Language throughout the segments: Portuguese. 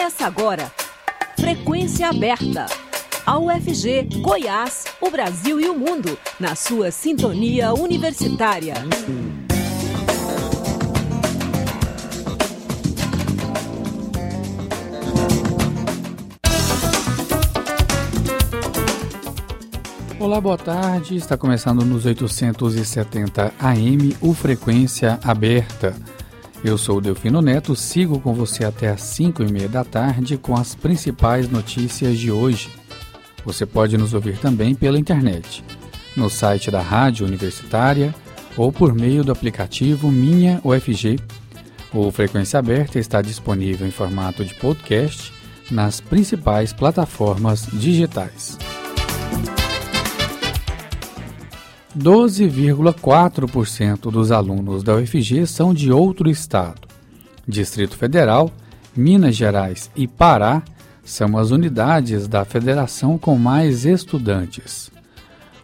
Começa agora. Frequência aberta. A UFG, Goiás, o Brasil e o mundo, na sua sintonia universitária. Olá, boa tarde. Está começando nos 870 AM o Frequência Aberta. Eu sou o Delfino Neto, sigo com você até às 5 e meia da tarde com as principais notícias de hoje. Você pode nos ouvir também pela internet, no site da Rádio Universitária ou por meio do aplicativo Minha UFG. O Frequência Aberta está disponível em formato de podcast nas principais plataformas digitais. 12,4% dos alunos da UFG são de outro estado. Distrito Federal, Minas Gerais e Pará são as unidades da federação com mais estudantes.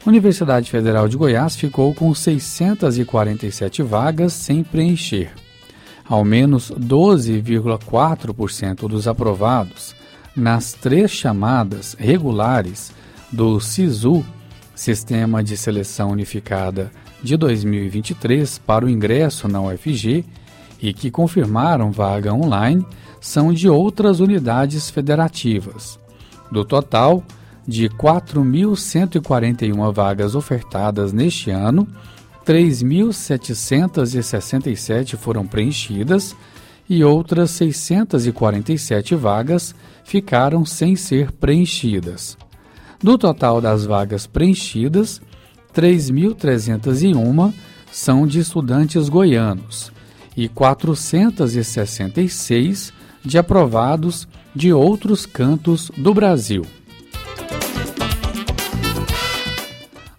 Universidade Federal de Goiás ficou com 647 vagas sem preencher. Ao menos 12,4% dos aprovados nas três chamadas regulares do SISU Sistema de Seleção Unificada de 2023 para o ingresso na UFG e que confirmaram vaga online são de outras unidades federativas. Do total de 4.141 vagas ofertadas neste ano, 3.767 foram preenchidas e outras 647 vagas ficaram sem ser preenchidas. Do total das vagas preenchidas, 3.301 são de estudantes goianos e 466 de aprovados de outros cantos do Brasil.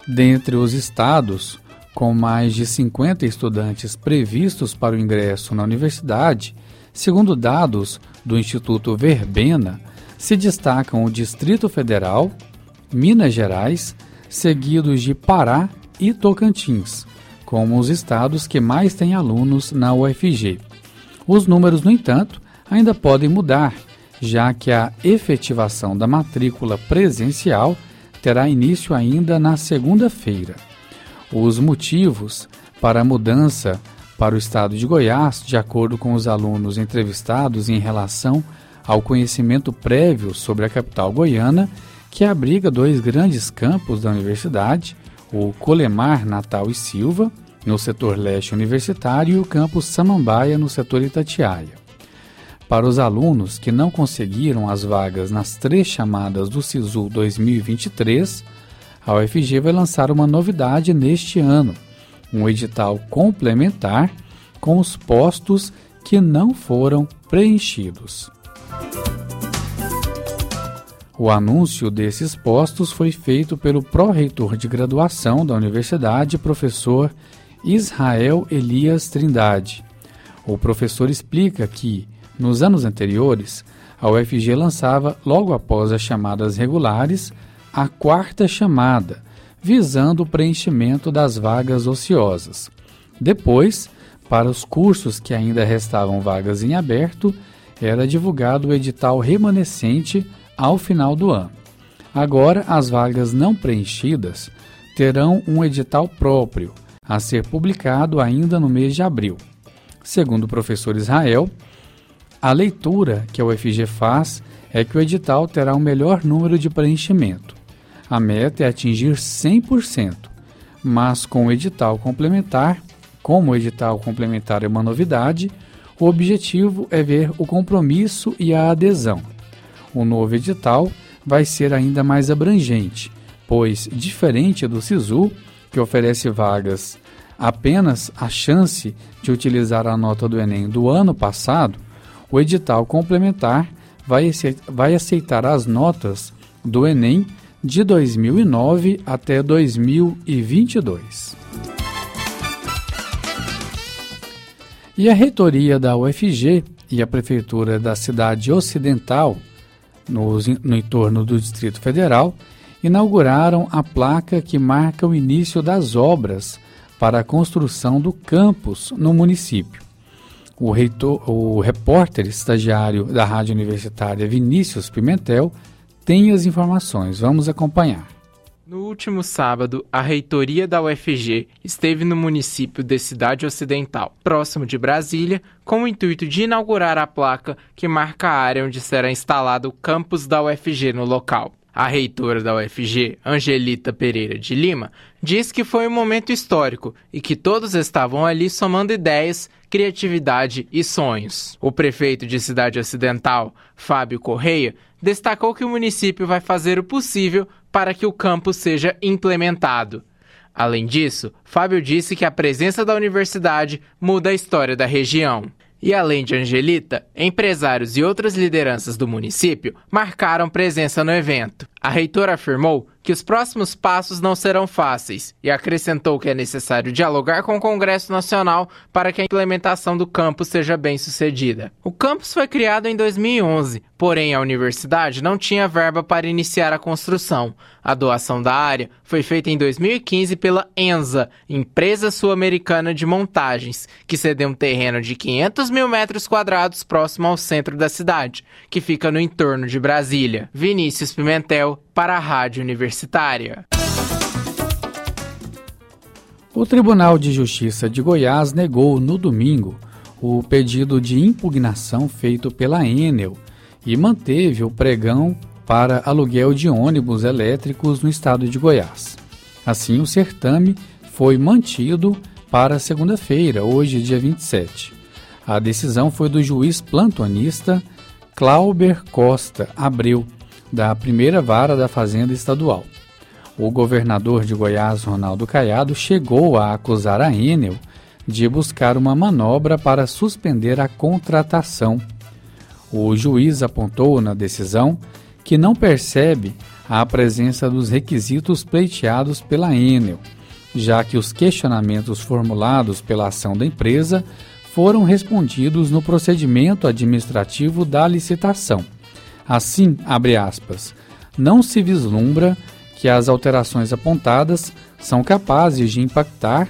Dentre os estados com mais de 50 estudantes previstos para o ingresso na universidade, segundo dados do Instituto Verbena, se destacam o Distrito Federal, Minas Gerais, seguidos de Pará e Tocantins, como os estados que mais têm alunos na UFG. Os números, no entanto, ainda podem mudar, já que a efetivação da matrícula presencial terá início ainda na segunda-feira. Os motivos para a mudança para o estado de Goiás, de acordo com os alunos entrevistados em relação ao conhecimento prévio sobre a capital goiana, que abriga dois grandes campos da universidade, o Colemar Natal e Silva, no setor leste universitário, e o campus Samambaia, no setor Itatiaia. Para os alunos que não conseguiram as vagas nas três chamadas do SISU 2023, a UFG vai lançar uma novidade neste ano, um edital complementar com os postos que não foram preenchidos. O anúncio desses postos foi feito pelo pró-reitor de graduação da universidade, professor Israel Elias Trindade. O professor explica que, nos anos anteriores, a UFG lançava, logo após as chamadas regulares, a quarta chamada, visando o preenchimento das vagas ociosas. Depois, para os cursos que ainda restavam vagas em aberto, era divulgado o edital remanescente ao final do ano. Agora, as vagas não preenchidas terão um edital próprio, a ser publicado ainda no mês de abril. Segundo o professor Israel, a leitura que a UFG faz é que o edital terá o um melhor número de preenchimento. A meta é atingir 100%, mas com o edital complementar, como o edital complementar é uma novidade, o objetivo é ver o compromisso e a adesão. O novo edital vai ser ainda mais abrangente, pois, diferente do SISU, que oferece vagas apenas a chance de utilizar a nota do Enem do ano passado, o edital complementar vai, aceitar as notas do Enem de 2009 até 2022. E a reitoria da UFG e a prefeitura da cidade ocidental no, no entorno do Distrito Federal, inauguraram a placa que marca o início das obras para a construção do campus no município. O, reitor, o repórter estagiário da Rádio Universitária Vinícius Pimentel tem as informações. Vamos acompanhar. No último sábado, a reitoria da UFG esteve no município de Cidade Ocidental, próximo de Brasília, com o intuito de inaugurar a placa que marca a área onde será instalado o campus da UFG no local. A reitora da UFG, Angelita Pereira de Lima, diz que foi um momento histórico e que todos estavam ali somando ideias, criatividade e sonhos. O prefeito de Cidade Ocidental, Fábio Correia, destacou que o município vai fazer o possível para que o campus seja implementado. Além disso, Fábio disse que a presença da universidade muda a história da região. E além de Angelita, empresários e outras lideranças do município marcaram presença no evento. A reitora afirmou que os próximos passos não serão fáceis e acrescentou que é necessário dialogar com o Congresso Nacional para que a implementação do campus seja bem sucedida. O campus foi criado em 2011, porém a universidade não tinha verba para iniciar a construção. A doação da área foi feita em 2015 pela Enza, empresa sul-americana de montagens, que cedeu um terreno de 500 mil metros quadrados próximo ao centro da cidade, que fica no entorno de Brasília. Vinícius Pimentel, para a Rádio Universitária. O Tribunal de Justiça de Goiás negou no domingo o pedido de impugnação feito pela Enel e manteve o pregão para aluguel de ônibus elétricos no estado de Goiás. Assim, o certame foi mantido para segunda-feira, hoje, dia 27. A decisão foi do juiz plantonista Clauber Costa Abreu, da primeira vara da Fazenda Estadual. O governador de Goiás, Ronaldo Caiado, chegou a acusar a Enel de buscar uma manobra para suspender a contratação. O juiz apontou na decisão que não percebe a presença dos requisitos pleiteados pela Enel, já que os questionamentos formulados pela ação da empresa foram respondidos no procedimento administrativo da licitação. Assim, abre aspas, não se vislumbra que as alterações apontadas são capazes de impactar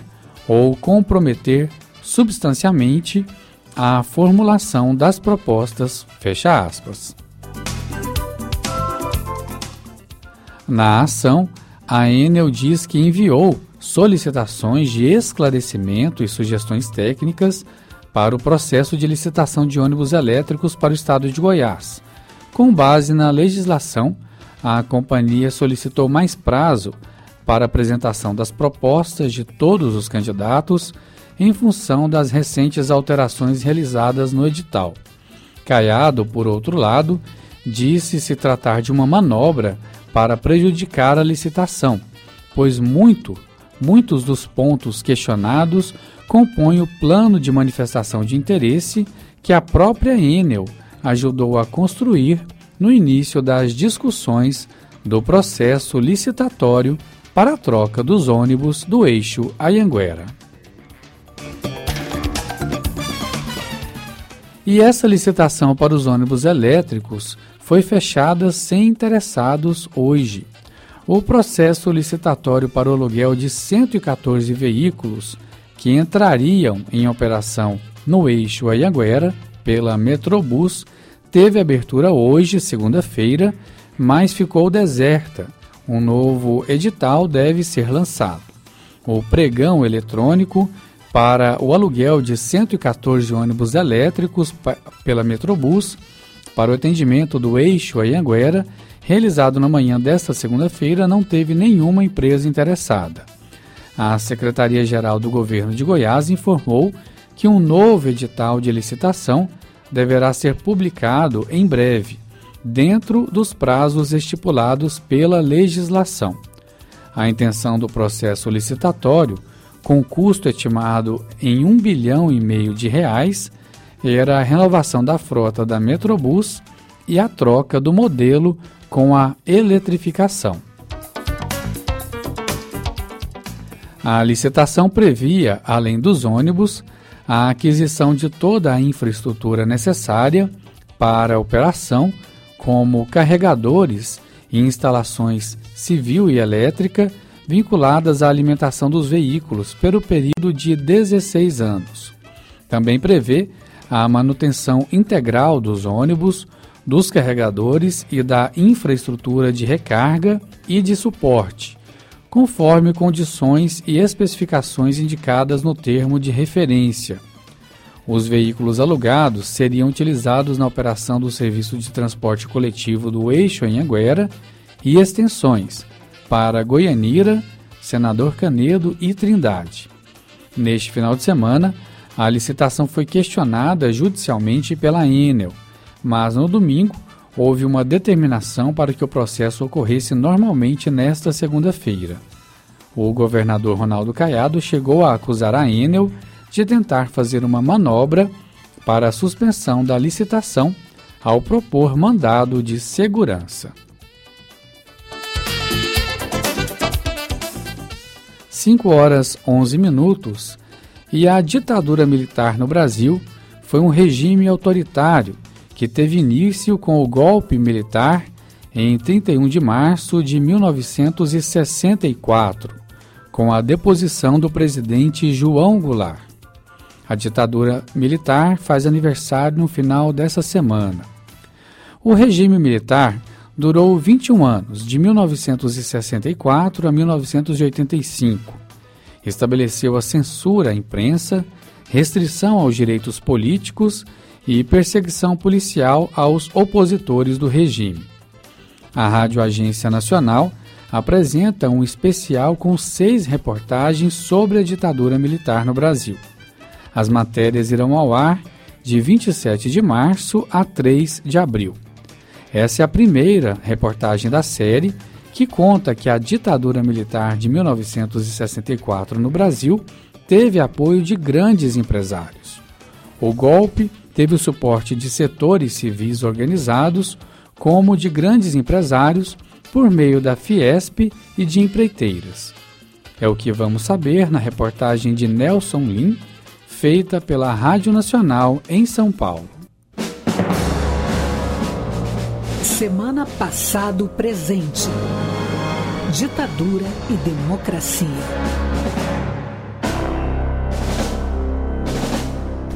ou comprometer substancialmente a formulação das propostas, fecha aspas. Na ação, a Enel diz que enviou solicitações de esclarecimento e sugestões técnicas para o processo de licitação de ônibus elétricos para o estado de Goiás, com base na legislação, a companhia solicitou mais prazo para apresentação das propostas de todos os candidatos em função das recentes alterações realizadas no edital. Caiado, por outro lado, disse se tratar de uma manobra para prejudicar a licitação, pois muito, muitos dos pontos questionados compõem o plano de manifestação de interesse que a própria Enel ajudou a construir no início das discussões do processo licitatório para a troca dos ônibus do eixo Ayanguera. E essa licitação para os ônibus elétricos foi fechada sem interessados hoje. O processo licitatório para o aluguel de 114 veículos que entrariam em operação no eixo Ayanguera pela Metrobus teve abertura hoje, segunda-feira, mas ficou deserta. Um novo edital deve ser lançado. O pregão eletrônico para o aluguel de 114 ônibus elétricos pela Metrobus para o atendimento do eixo Anhanguera, realizado na manhã desta segunda-feira, não teve nenhuma empresa interessada. A Secretaria-Geral do Governo de Goiás informou que um novo edital de licitação deverá ser publicado em breve, dentro dos prazos estipulados pela legislação. A intenção do processo licitatório, com custo estimado em um bilhão e meio de reais, era a renovação da frota da Metrobus e a troca do modelo com a eletrificação. A licitação previa, além dos ônibus, a aquisição de toda a infraestrutura necessária para a operação, como carregadores e instalações civil e elétrica vinculadas à alimentação dos veículos pelo período de 16 anos. Também prevê a manutenção integral dos ônibus, dos carregadores e da infraestrutura de recarga e de suporte, conforme condições e especificações indicadas no termo de referência. Os veículos alugados seriam utilizados na operação do serviço de transporte coletivo do Eixo Anhanguera e extensões para Goianira, Senador Canedo e Trindade. Neste final de semana, a licitação foi questionada judicialmente pela Enel, mas no domingo houve uma determinação para que o processo ocorresse normalmente nesta segunda-feira. O governador Ronaldo Caiado chegou a acusar a Enel de tentar fazer uma manobra para a suspensão da licitação ao propor mandado de segurança. 5 horas 11 minutos e a ditadura militar no Brasil foi um regime autoritário que teve início com o golpe militar em 31 de março de 1964, com a deposição do presidente João Goulart. A ditadura militar faz aniversário no final dessa semana. O regime militar durou 21 anos, de 1964 a 1985. Estabeleceu a censura à imprensa, restrição aos direitos políticos e perseguição policial aos opositores do regime. A Rádio Agência Nacional apresenta um especial com seis reportagens sobre a ditadura militar no Brasil. As matérias irão ao ar de 27 de março a 3 de abril. Essa é a primeira reportagem da série que conta que a ditadura militar de 1964 no Brasil teve apoio de grandes empresários. O golpe teve o suporte de setores civis organizados, como de grandes empresários, por meio da Fiesp e de empreiteiras. É o que vamos saber na reportagem de Nelson Lim, feita pela Rádio Nacional em São Paulo. Semana passado presente. Ditadura e democracia.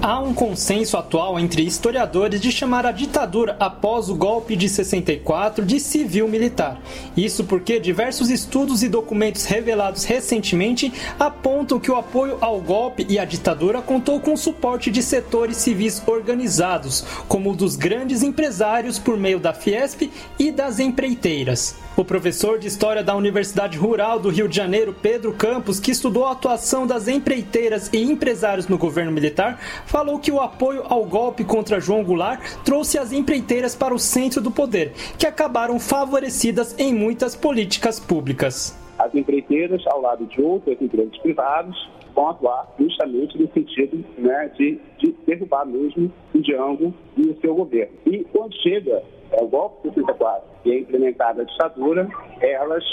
Há um consenso atual entre historiadores de chamar a ditadura após o golpe de 64 de civil-militar. Isso porque diversos estudos e documentos revelados recentemente apontam que o apoio ao golpe e à ditadura contou com o suporte de setores civis organizados, como o dos grandes empresários por meio da Fiesp e das empreiteiras. O professor de História da Universidade Rural do Rio de Janeiro, Pedro Campos, que estudou a atuação das empreiteiras e empresários no governo militar, falou que o apoio ao golpe contra João Goulart trouxe as empreiteiras para o centro do poder, que acabaram favorecidas em muitas políticas públicas. As empreiteiras, ao lado de outras empresas privadas, vão atuar justamente no sentido né, de, de derrubar mesmo o Django e o seu governo. E quando chega é, o golpe de 64 e é implementada a ditadura, elas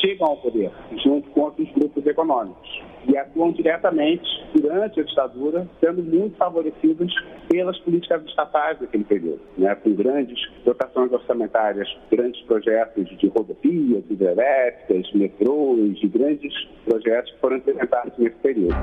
chegam ao poder, junto com outros grupos econômicos, e atuam diretamente durante a ditadura, sendo muito favorecidas pelas políticas estatais daquele período, né, com grandes dotações orçamentárias, grandes projetos de rodovias, hidrelétricas, metrôs, de grandes projetos que foram implementados nesse período.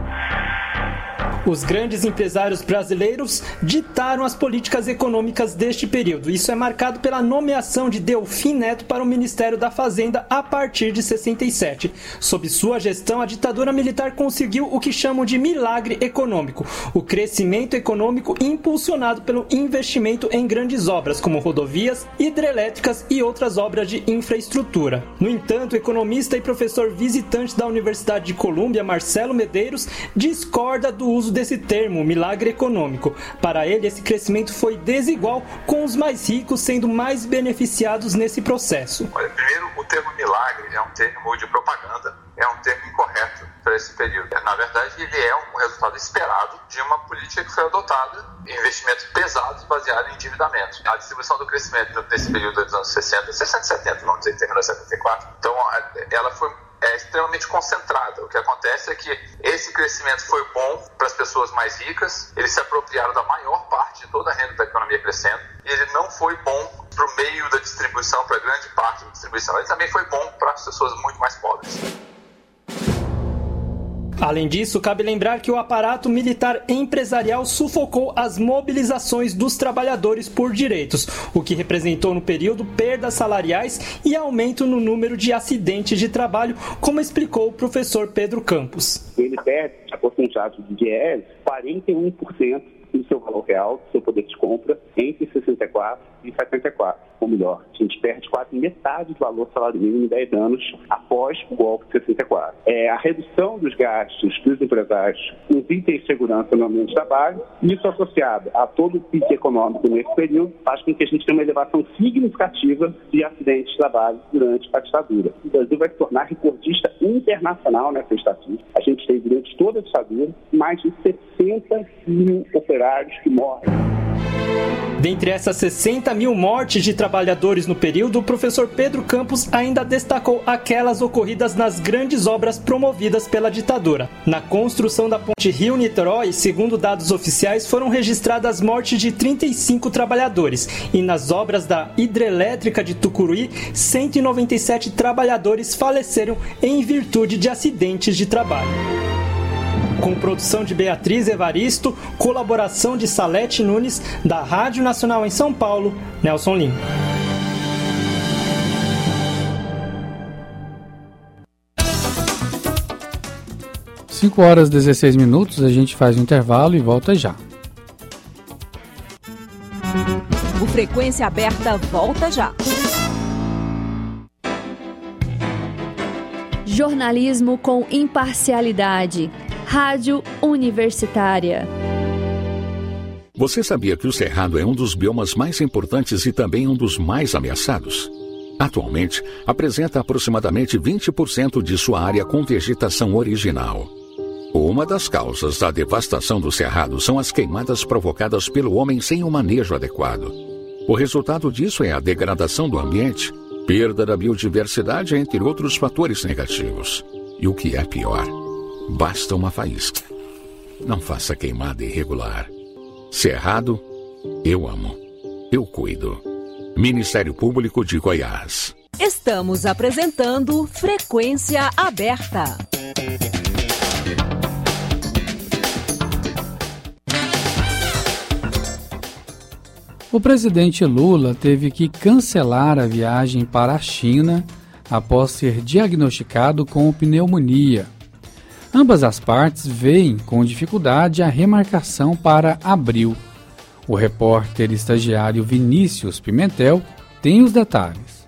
Os grandes empresários brasileiros ditaram as políticas econômicas deste período. Isso é marcado pela nomeação de Delfim Neto para o Ministério da Fazenda a partir de 67. Sob sua gestão, a ditadura militar conseguiu o que chamam de milagre econômico: o crescimento econômico impulsionado pelo investimento em grandes obras, como rodovias, hidrelétricas e outras obras de infraestrutura. No entanto, economista e professor visitante da Universidade de Colômbia, Marcelo Medeiros, discorda do uso desse termo, milagre econômico. Para ele, esse crescimento foi desigual, com os mais ricos sendo mais beneficiados nesse processo. Olha, primeiro, o termo milagre é um termo de propaganda, é um termo incorreto para esse período. Na verdade, ele é um resultado esperado de uma política que foi adotada, investimentos pesados baseados em endividamento. A distribuição do crescimento nesse período dos anos 60, 60 70, vamos dizer, terminou em 74, então ela foi é extremamente concentrada. O que acontece é que esse crescimento foi bom para as pessoas mais ricas, eles se apropriaram da maior parte de toda a renda da economia crescendo, e ele não foi bom para o meio da distribuição, para grande parte da distribuição. Ele também foi bom para as pessoas muito mais pobres. Além disso, cabe lembrar que o aparato militar empresarial sufocou as mobilizações dos trabalhadores por direitos, o que representou no período perdas salariais e aumento no número de acidentes de trabalho, como explicou o professor Pedro Campos. Ele perde a porcentagem de IES 41% do seu valor real, do seu poder de compra, entre 64 e 74. Ou melhor, a gente perde quase metade do valor salário mínimo em 10 anos após o golpe de 64. É, a redução dos gastos dos empresários nos itens de segurança no ambiente de trabalho, isso associado a todo o pique econômico nesse período, faz com que a gente tenha uma elevação significativa de acidentes de trabalho durante a ditadura. O Brasil vai se tornar recordista internacional nessa estatística. A gente tem, durante toda a ditadura, mais de 60 mil operários que morrem. Dentre essas 60 mil mortes de trabalhadores no período, o professor Pedro Campos ainda destacou aquelas ocorridas nas grandes obras promovidas pela ditadura. Na construção da ponte Rio-Niterói, segundo dados oficiais, foram registradas mortes de 35 trabalhadores, e nas obras da hidrelétrica de Tucuruí, 197 trabalhadores faleceram em virtude de acidentes de trabalho com produção de Beatriz Evaristo, colaboração de Salete Nunes, da Rádio Nacional em São Paulo, Nelson Lima. Cinco horas e 16 minutos, a gente faz um intervalo e volta já. O Frequência Aberta volta já. Jornalismo com imparcialidade Rádio Universitária. Você sabia que o cerrado é um dos biomas mais importantes e também um dos mais ameaçados? Atualmente, apresenta aproximadamente 20% de sua área com vegetação original. Uma das causas da devastação do cerrado são as queimadas provocadas pelo homem sem um manejo adequado. O resultado disso é a degradação do ambiente, perda da biodiversidade, entre outros fatores negativos. E o que é pior, Basta uma faísca. Não faça queimada irregular. Se é errado, eu amo. Eu cuido. Ministério Público de Goiás. Estamos apresentando Frequência Aberta. O presidente Lula teve que cancelar a viagem para a China após ser diagnosticado com pneumonia Ambas as partes veem com dificuldade a remarcação para abril. O repórter estagiário Vinícius Pimentel tem os detalhes.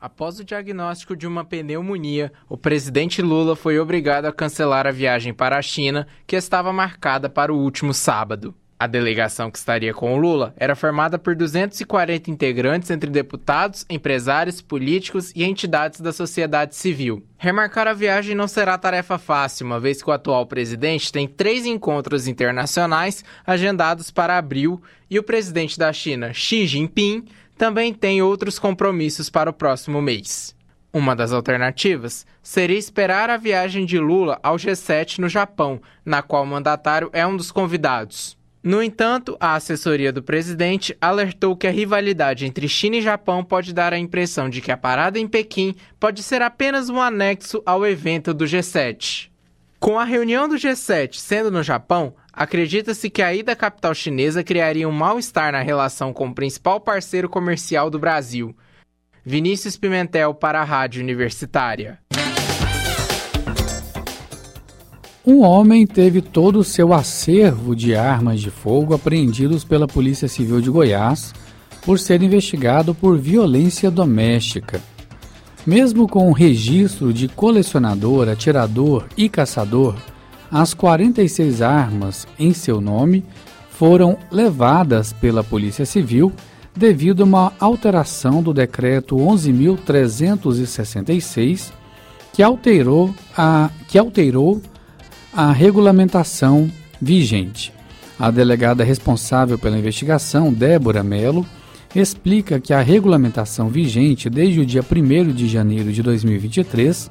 Após o diagnóstico de uma pneumonia, o presidente Lula foi obrigado a cancelar a viagem para a China, que estava marcada para o último sábado. A delegação que estaria com o Lula era formada por 240 integrantes entre deputados, empresários, políticos e entidades da sociedade civil. Remarcar a viagem não será tarefa fácil, uma vez que o atual presidente tem três encontros internacionais agendados para abril e o presidente da China, Xi Jinping, também tem outros compromissos para o próximo mês. Uma das alternativas seria esperar a viagem de Lula ao G7 no Japão, na qual o mandatário é um dos convidados. No entanto, a assessoria do presidente alertou que a rivalidade entre China e Japão pode dar a impressão de que a parada em Pequim pode ser apenas um anexo ao evento do G7. Com a reunião do G7 sendo no Japão, acredita-se que a ida à capital chinesa criaria um mal-estar na relação com o principal parceiro comercial do Brasil. Vinícius Pimentel para a Rádio Universitária. Um homem teve todo o seu acervo de armas de fogo apreendidos pela Polícia Civil de Goiás por ser investigado por violência doméstica. Mesmo com o registro de colecionador, atirador e caçador, as 46 armas em seu nome foram levadas pela Polícia Civil devido a uma alteração do decreto 11.366 que alterou a que alterou a regulamentação vigente. A delegada responsável pela investigação, Débora Melo, explica que a regulamentação vigente desde o dia 1 de janeiro de 2023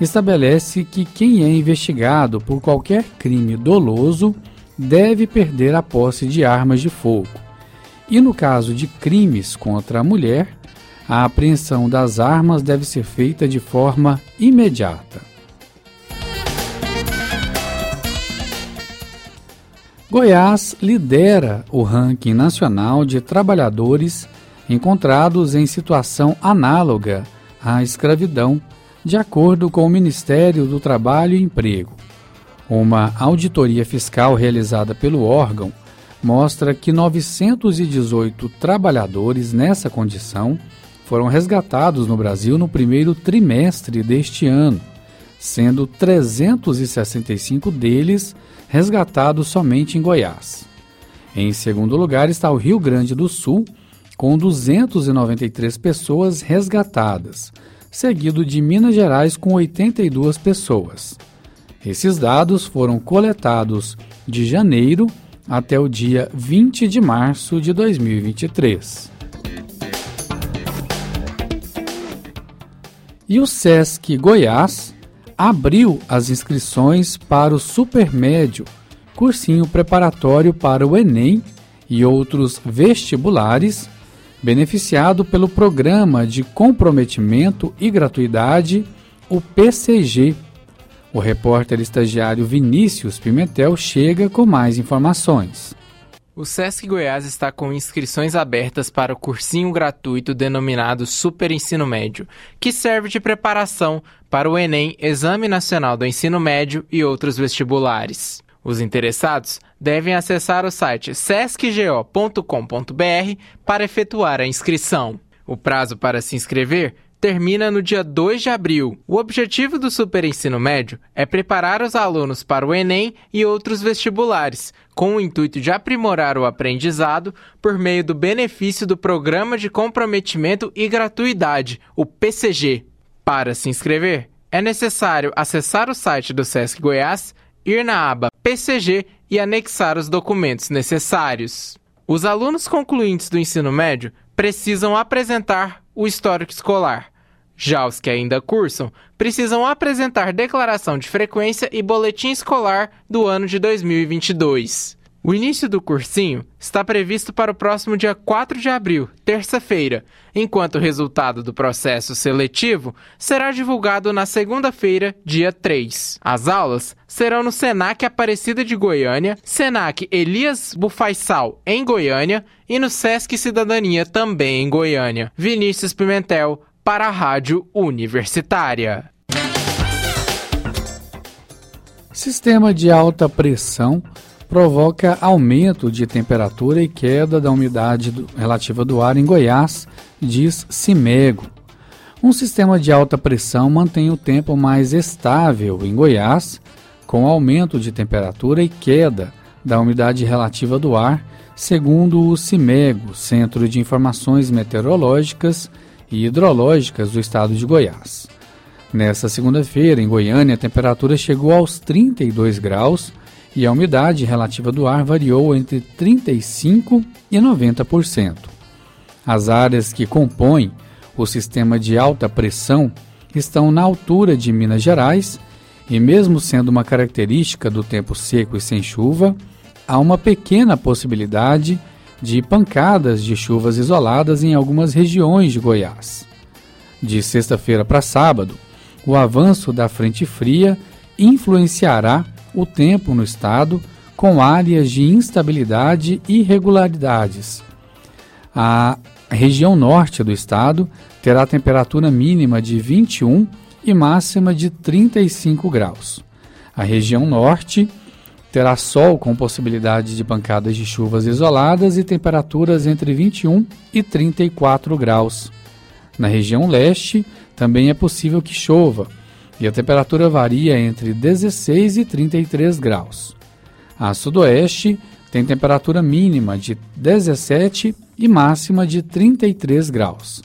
estabelece que quem é investigado por qualquer crime doloso deve perder a posse de armas de fogo. E no caso de crimes contra a mulher, a apreensão das armas deve ser feita de forma imediata. Goiás lidera o ranking nacional de trabalhadores encontrados em situação análoga à escravidão, de acordo com o Ministério do Trabalho e Emprego. Uma auditoria fiscal realizada pelo órgão mostra que 918 trabalhadores nessa condição foram resgatados no Brasil no primeiro trimestre deste ano, sendo 365 deles resgatados somente em Goiás. Em segundo lugar está o Rio Grande do Sul, com 293 pessoas resgatadas, seguido de Minas Gerais com 82 pessoas. Esses dados foram coletados de janeiro até o dia 20 de março de 2023. E o SESC Goiás abriu as inscrições para o Supermédio, cursinho preparatório para o Enem e outros vestibulares, beneficiado pelo Programa de Comprometimento e Gratuidade, o PCG. O repórter estagiário Vinícius Pimentel chega com mais informações. O SESC Goiás está com inscrições abertas para o cursinho gratuito denominado Super Ensino Médio, que serve de preparação para o Enem, Exame Nacional do Ensino Médio e outros vestibulares. Os interessados devem acessar o site sescgo.com.br para efetuar a inscrição. O prazo para se inscrever termina no dia 2 de abril. O objetivo do Super Ensino Médio é preparar os alunos para o Enem e outros vestibulares, com o intuito de aprimorar o aprendizado por meio do benefício do Programa de Comprometimento e Gratuidade, o PCG. Para se inscrever, é necessário acessar o site do SESC Goiás, ir na aba PCG e anexar os documentos necessários. Os alunos concluintes do ensino médio precisam apresentar o histórico escolar, já os que ainda cursam precisam apresentar declaração de frequência e boletim escolar do ano de 2022. O início do cursinho está previsto para o próximo dia 4 de abril, terça-feira, enquanto o resultado do processo seletivo será divulgado na segunda-feira, dia 3. As aulas serão no Senac Aparecida de Goiânia, Senac Elias Bufaisal, em Goiânia, e no Sesc Cidadania, também em Goiânia. Vinícius Pimentel, para a Rádio Universitária. Sistema de alta pressão provoca aumento de temperatura e queda da umidade relativa do ar em Goiás, diz Cimego. Um sistema de alta pressão mantém o tempo mais estável em Goiás, com aumento de temperatura e queda da umidade relativa do ar, segundo o CIMEGO, Centro de Informações Meteorológicas e hidrológicas do estado de Goiás. Nesta segunda-feira, em Goiânia, a temperatura chegou aos 32 graus e a umidade relativa do ar variou entre 35% e 90%. As áreas que compõem o sistema de alta pressão estão na altura de Minas Gerais e, mesmo sendo uma característica do tempo seco e sem chuva, há uma pequena possibilidade de de pancadas de chuvas isoladas em algumas regiões de Goiás. De sexta-feira para sábado, o avanço da frente fria influenciará o tempo no estado com áreas de instabilidade e irregularidades. A região norte do estado terá temperatura mínima de 21 e máxima de 35 graus. A região norte Terá sol com possibilidade de pancadas de chuvas isoladas e temperaturas entre 21 e 34 graus. Na região leste, também é possível que chova, e a temperatura varia entre 16 e 33 graus. A sudoeste tem temperatura mínima de 17 e máxima de 33 graus.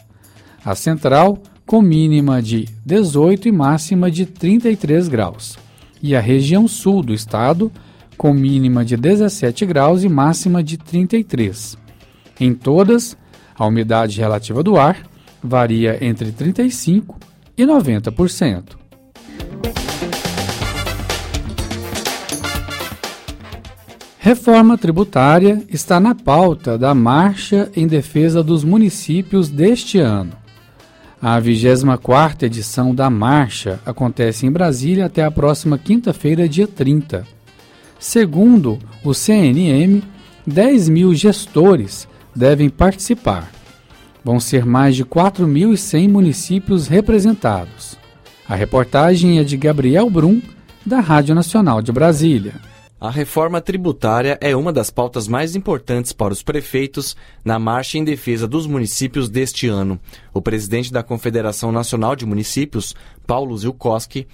A central, com mínima de 18 e máxima de 33 graus. E a região sul do estado, com mínima de 17 graus e máxima de 33. Em todas, a umidade relativa do ar varia entre 35% e 90%. Reforma tributária está na pauta da Marcha em Defesa dos Municípios deste ano. A 24ª edição da Marcha acontece em Brasília até a próxima quinta-feira, dia 30. Segundo o CNM, 10 mil gestores devem participar. Vão ser mais de 4.100 municípios representados. A reportagem é de Gabriel Brum, da Rádio Nacional de Brasília. A reforma tributária é uma das pautas mais importantes para os prefeitos na marcha em defesa dos municípios deste ano. O presidente da Confederação Nacional de Municípios, Paulo Zilkowski,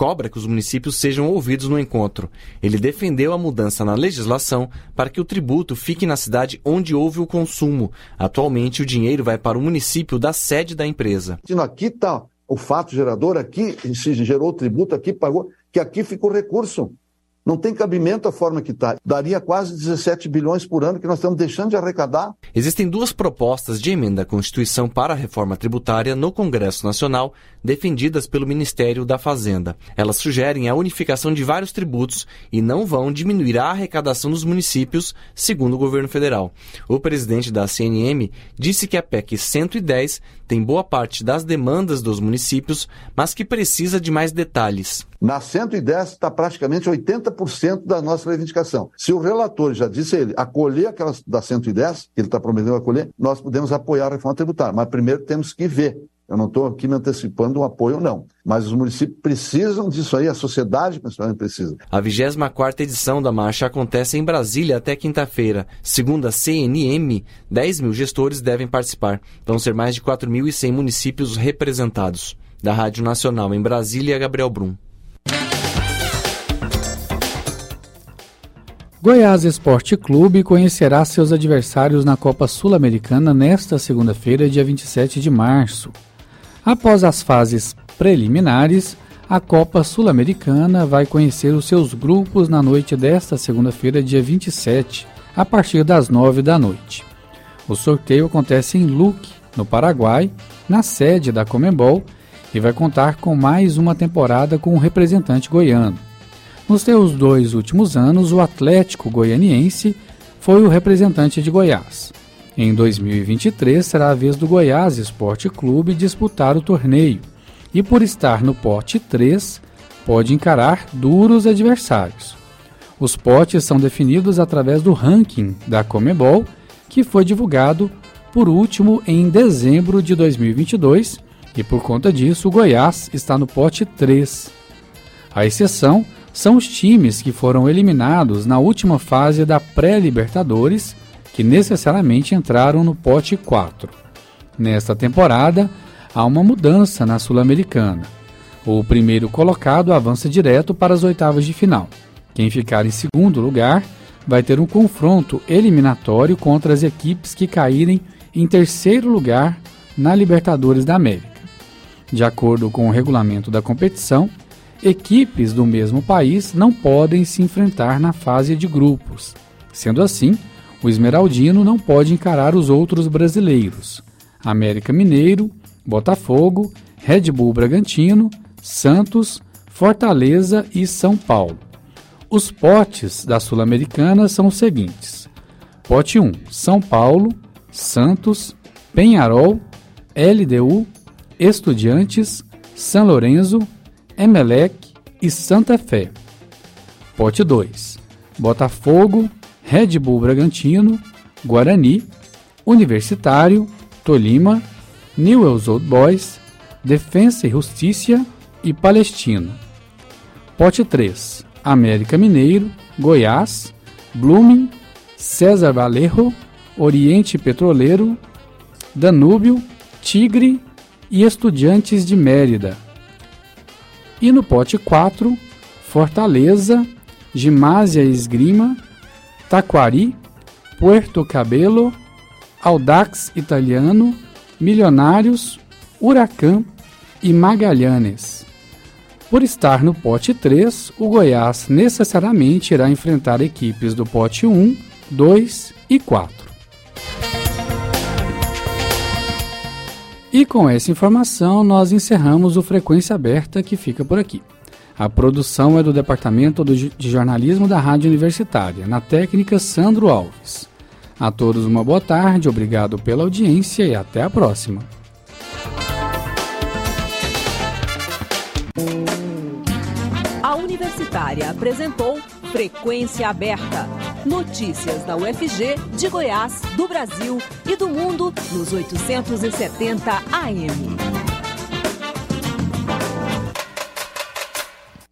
cobra que os municípios sejam ouvidos no encontro. Ele defendeu a mudança na legislação para que o tributo fique na cidade onde houve o consumo. Atualmente, o dinheiro vai para o município da sede da empresa. Aqui está o fato gerador, aqui se gerou o tributo, aqui pagou, que aqui ficou o recurso. Não tem cabimento a forma que está. Daria quase 17 bilhões por ano que nós estamos deixando de arrecadar. Existem duas propostas de emenda à Constituição para a reforma tributária no Congresso Nacional, defendidas pelo Ministério da Fazenda. Elas sugerem a unificação de vários tributos e não vão diminuir a arrecadação dos municípios, segundo o governo federal. O presidente da CNM disse que a PEC 110 tem boa parte das demandas dos municípios, mas que precisa de mais detalhes. Na 110 está praticamente 80% da nossa reivindicação. Se o relator já disse ele acolher aquelas da 110, que ele está prometendo acolher, nós podemos apoiar a reforma tributária. Mas primeiro temos que ver eu não estou aqui me antecipando um apoio, não. Mas os municípios precisam disso aí, a sociedade principalmente precisa. A 24 edição da marcha acontece em Brasília até quinta-feira. Segundo a CNM, 10 mil gestores devem participar. Vão ser mais de 4.100 municípios representados. Da Rádio Nacional em Brasília, Gabriel Brum. Goiás Esporte Clube conhecerá seus adversários na Copa Sul-Americana nesta segunda-feira, dia 27 de março. Após as fases preliminares, a Copa Sul-Americana vai conhecer os seus grupos na noite desta segunda-feira, dia 27, a partir das 9 da noite. O sorteio acontece em Luque, no Paraguai, na sede da Comembol, e vai contar com mais uma temporada com um representante goiano. Nos seus dois últimos anos, o Atlético Goianiense foi o representante de Goiás. Em 2023 será a vez do Goiás Esporte Clube disputar o torneio e, por estar no pote 3, pode encarar duros adversários. Os potes são definidos através do ranking da Comebol, que foi divulgado por último em dezembro de 2022 e por conta disso o Goiás está no pote 3. A exceção são os times que foram eliminados na última fase da pré-Libertadores que necessariamente entraram no pote 4. Nesta temporada, há uma mudança na Sul-Americana. O primeiro colocado avança direto para as oitavas de final. Quem ficar em segundo lugar vai ter um confronto eliminatório contra as equipes que caírem em terceiro lugar na Libertadores da América. De acordo com o regulamento da competição, equipes do mesmo país não podem se enfrentar na fase de grupos. Sendo assim, o Esmeraldino não pode encarar os outros brasileiros: América Mineiro, Botafogo, Red Bull Bragantino, Santos, Fortaleza e São Paulo. Os potes da Sul-Americana são os seguintes: Pote 1: São Paulo, Santos, Penharol, LDU, Estudiantes, São Lourenço, Emelec e Santa Fé. Pote 2: Botafogo, Red Bull Bragantino, Guarani, Universitário, Tolima, Newell's Old Boys, Defensa e Justiça e Palestino. Pote 3: América Mineiro, Goiás, Blooming, César Valerro, Oriente Petroleiro, Danúbio, Tigre e Estudiantes de Mérida. E no pote 4, Fortaleza, Gimásia Esgrima, Taquari, Puerto Cabelo, Audax Italiano, Milionários, Huracan e Magalhães. Por estar no pote 3, o Goiás necessariamente irá enfrentar equipes do pote 1, 2 e 4. E com essa informação, nós encerramos o Frequência Aberta que fica por aqui. A produção é do Departamento de Jornalismo da Rádio Universitária, na técnica Sandro Alves. A todos uma boa tarde, obrigado pela audiência e até a próxima. A Universitária apresentou Frequência Aberta. Notícias da UFG, de Goiás, do Brasil e do mundo nos 870 AM.